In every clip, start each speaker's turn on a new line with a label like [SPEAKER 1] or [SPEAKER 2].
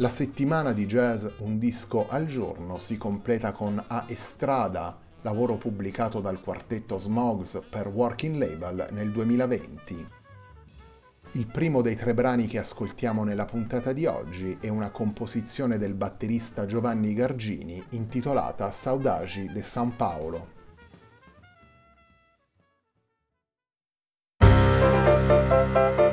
[SPEAKER 1] La settimana di jazz Un disco al giorno si completa con A Estrada, lavoro pubblicato dal quartetto Smogs per Working Label nel 2020. Il primo dei tre brani che ascoltiamo nella puntata di oggi è una composizione del batterista Giovanni Gargini intitolata Saudagi de San Paolo. thank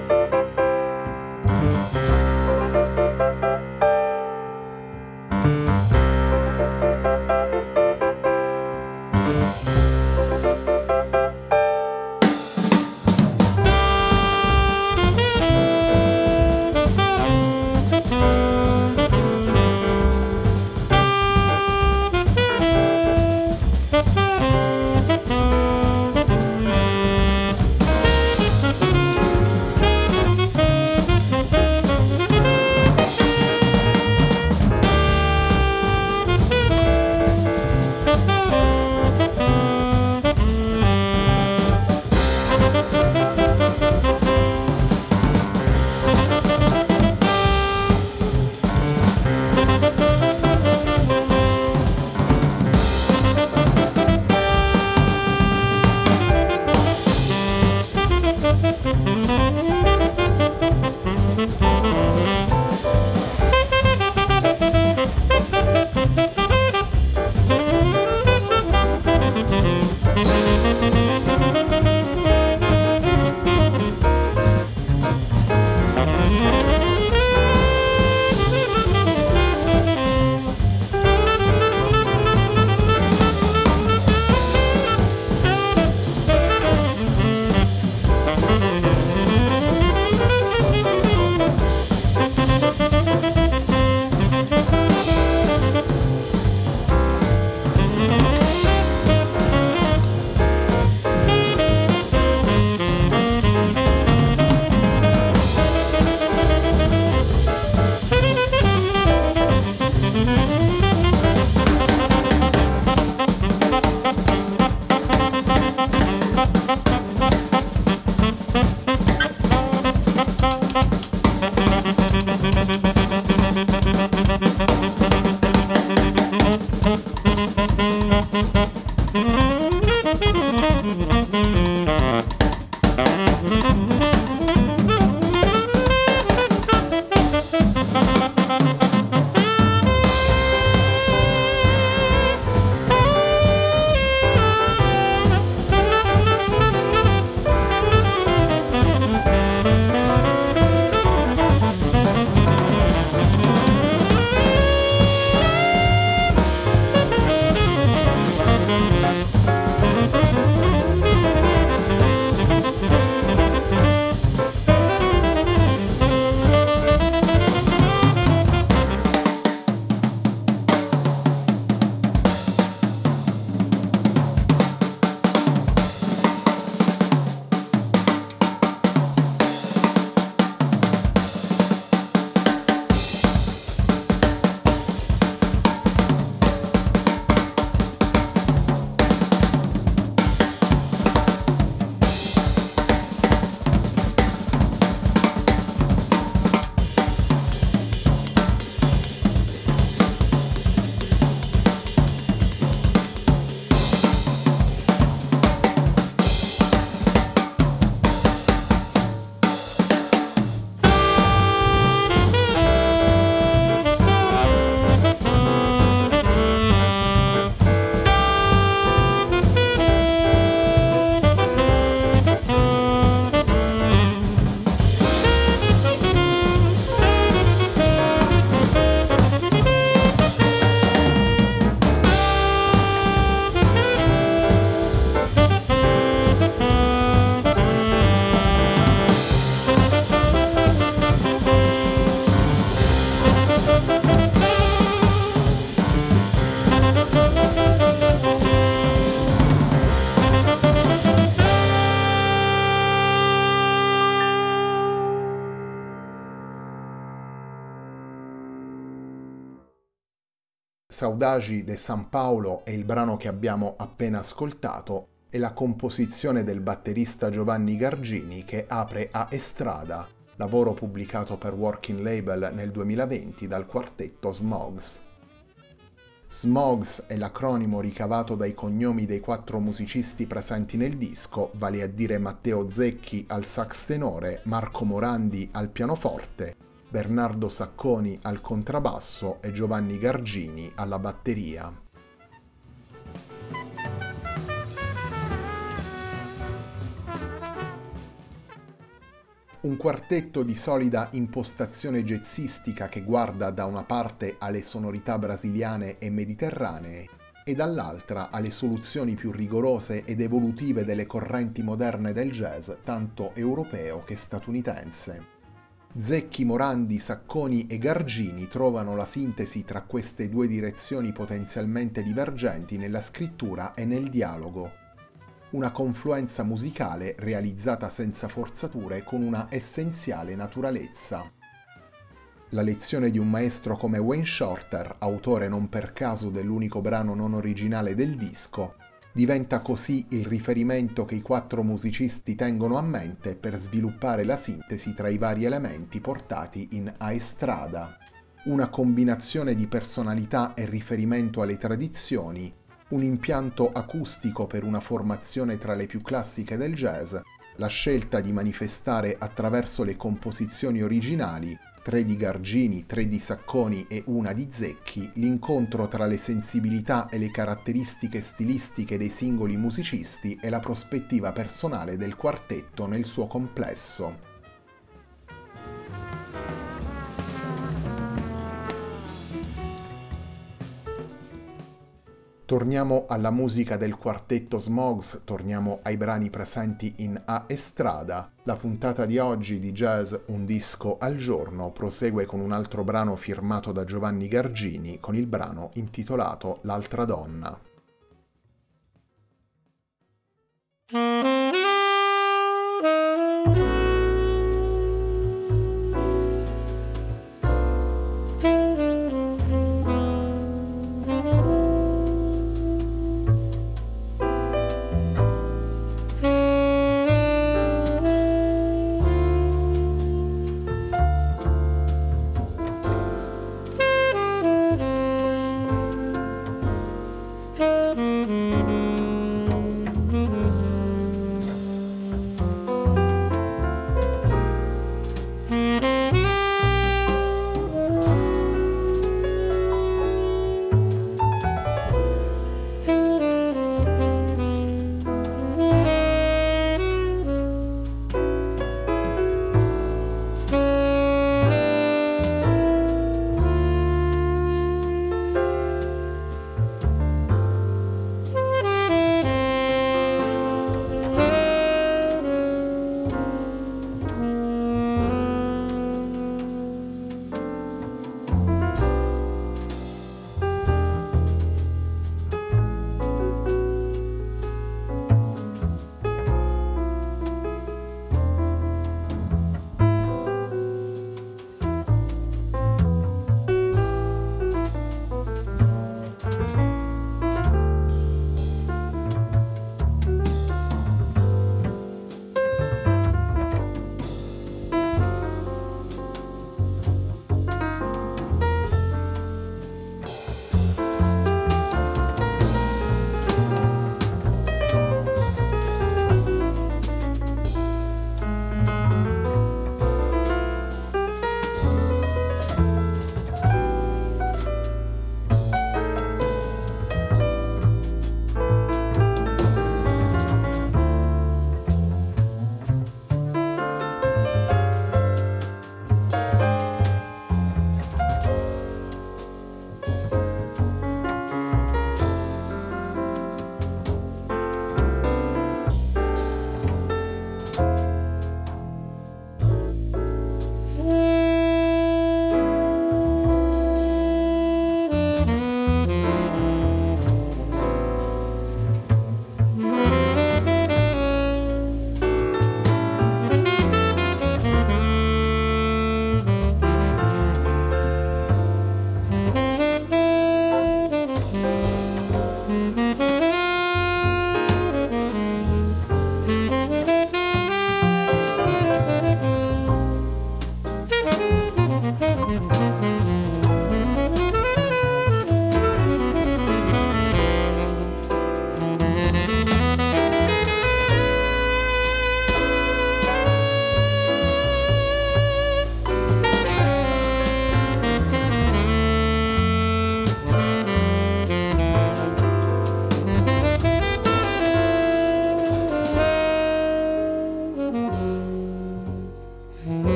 [SPEAKER 1] Saudagi de San Paolo è il brano che abbiamo appena ascoltato e la composizione del batterista Giovanni Gargini che apre a Estrada, lavoro pubblicato per Working Label nel 2020 dal quartetto Smogs. Smogs è l'acronimo ricavato dai cognomi dei quattro musicisti presenti nel disco, vale a dire Matteo Zecchi al sax tenore, Marco Morandi al pianoforte Bernardo Sacconi al contrabbasso e Giovanni Gargini alla batteria. Un quartetto di solida impostazione jazzistica che guarda da una parte alle sonorità brasiliane e mediterranee e dall'altra alle soluzioni più rigorose ed evolutive delle correnti moderne del jazz, tanto europeo che statunitense. Zecchi, Morandi, Sacconi e Gargini trovano la sintesi tra queste due direzioni potenzialmente divergenti nella scrittura e nel dialogo. Una confluenza musicale realizzata senza forzature con una essenziale naturalezza. La lezione di un maestro come Wayne Shorter, autore non per caso dell'unico brano non originale del disco, Diventa così il riferimento che i quattro musicisti tengono a mente per sviluppare la sintesi tra i vari elementi portati in Aestrada. Una combinazione di personalità e riferimento alle tradizioni, un impianto acustico per una formazione tra le più classiche del jazz, la scelta di manifestare attraverso le composizioni originali tre di Gargini, tre di Sacconi e una di Zecchi, l'incontro tra le sensibilità e le caratteristiche stilistiche dei singoli musicisti e la prospettiva personale del quartetto nel suo complesso. Torniamo alla musica del quartetto Smogs, torniamo ai brani presenti in A Estrada. La puntata di oggi di Jazz Un disco al giorno prosegue con un altro brano firmato da Giovanni Gargini con il brano intitolato L'altra donna.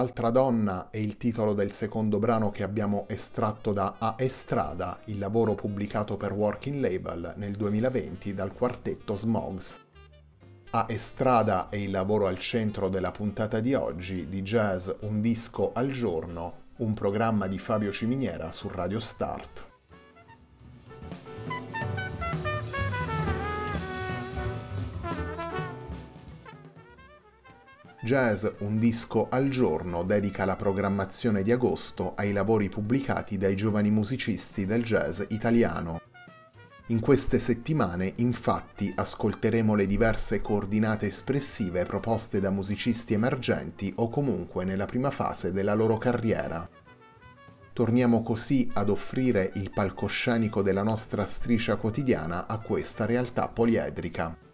[SPEAKER 1] L'altra donna è il titolo del secondo brano che abbiamo estratto da A Estrada, il lavoro pubblicato per Working Label nel 2020 dal quartetto Smogs. A Estrada è il lavoro al centro della puntata di oggi di Jazz Un disco al giorno, un programma di Fabio Ciminiera su Radio Start. Jazz Un disco al giorno dedica la programmazione di agosto ai lavori pubblicati dai giovani musicisti del jazz italiano. In queste settimane, infatti, ascolteremo le diverse coordinate espressive proposte da musicisti emergenti o comunque nella prima fase della loro carriera. Torniamo così ad offrire il palcoscenico della nostra striscia quotidiana a questa realtà poliedrica.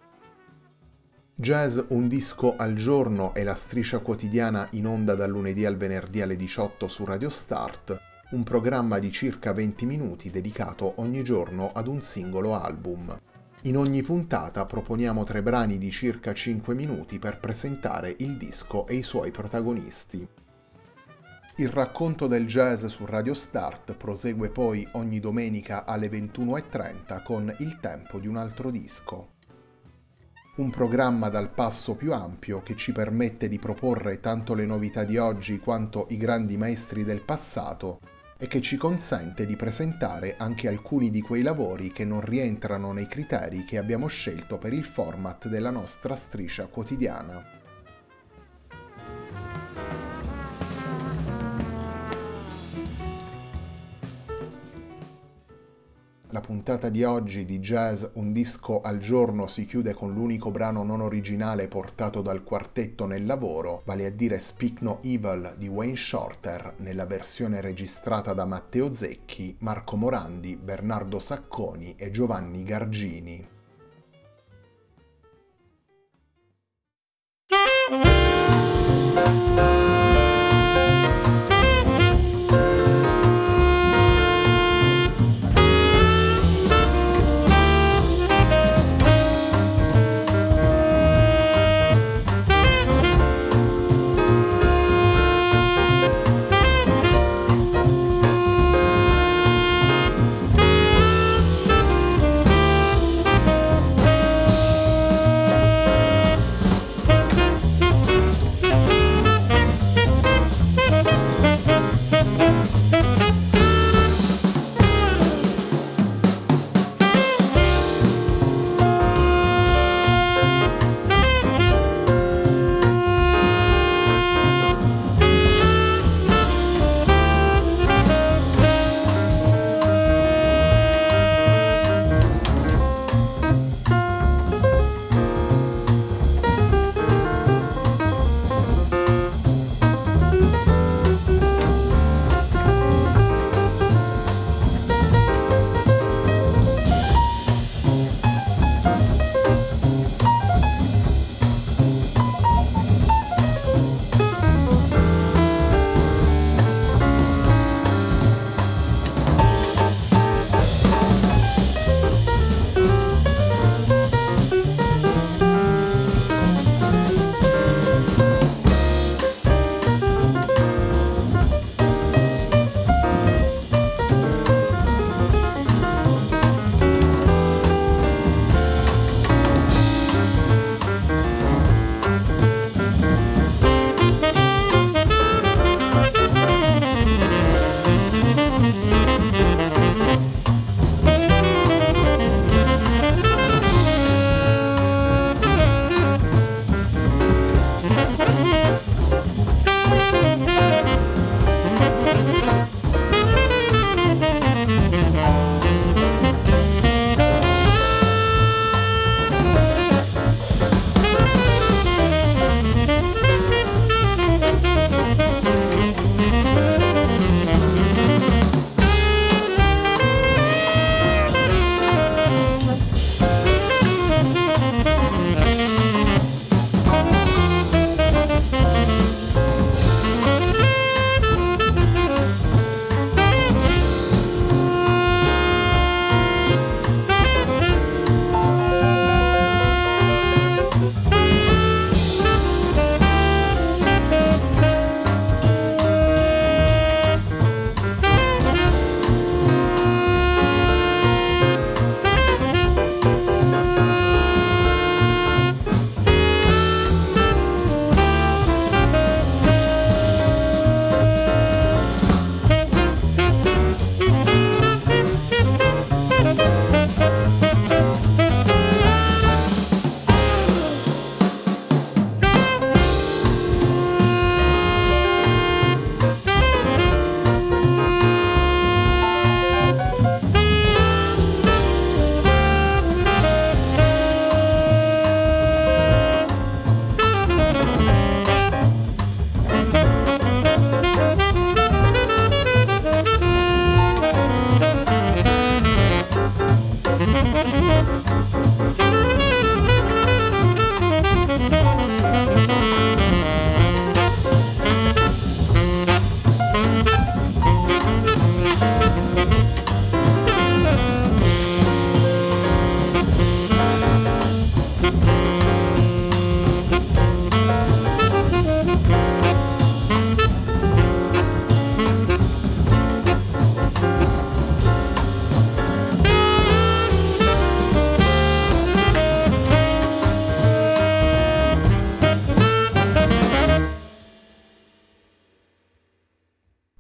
[SPEAKER 1] Jazz Un disco al giorno è la striscia quotidiana in onda dal lunedì al venerdì alle 18 su Radio Start, un programma di circa 20 minuti dedicato ogni giorno ad un singolo album. In ogni puntata proponiamo tre brani di circa 5 minuti per presentare il disco e i suoi protagonisti. Il racconto del jazz su Radio Start prosegue poi ogni domenica alle 21.30 con Il tempo di un altro disco un programma dal passo più ampio che ci permette di proporre tanto le novità di oggi quanto i grandi maestri del passato e che ci consente di presentare anche alcuni di quei lavori che non rientrano nei criteri che abbiamo scelto per il format della nostra striscia quotidiana. La puntata di oggi di Jazz Un disco al giorno si chiude con l'unico brano non originale portato dal quartetto nel lavoro, vale a dire Speak No Evil di Wayne Shorter nella versione registrata da Matteo Zecchi, Marco Morandi, Bernardo Sacconi e Giovanni Gargini.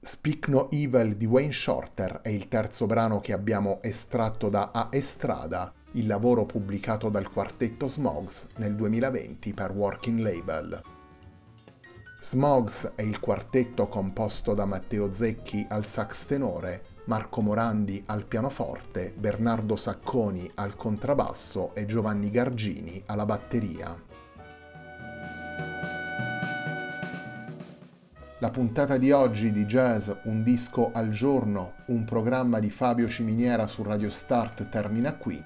[SPEAKER 1] Speak No Evil di Wayne Shorter è il terzo brano che abbiamo estratto da A Estrada, il lavoro pubblicato dal quartetto Smogs nel 2020 per Working Label. Smogs è il quartetto composto da Matteo Zecchi al sax tenore, Marco Morandi al pianoforte, Bernardo Sacconi al contrabbasso e Giovanni Gargini alla batteria. La puntata di oggi di Jazz Un disco al giorno, un programma di Fabio Ciminiera su Radio Start termina qui.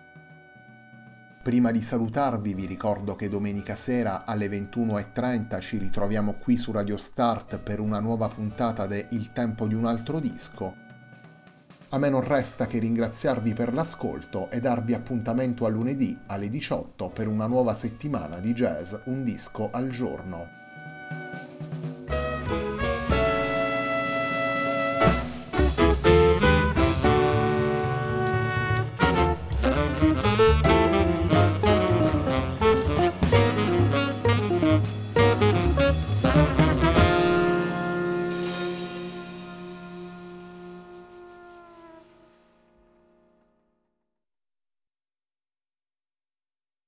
[SPEAKER 1] Prima di salutarvi vi ricordo che domenica sera alle 21.30 ci ritroviamo qui su Radio Start per una nuova puntata de Il tempo di un altro disco. A me non resta che ringraziarvi per l'ascolto e darvi appuntamento a lunedì alle 18 per una nuova settimana di jazz Un disco al giorno.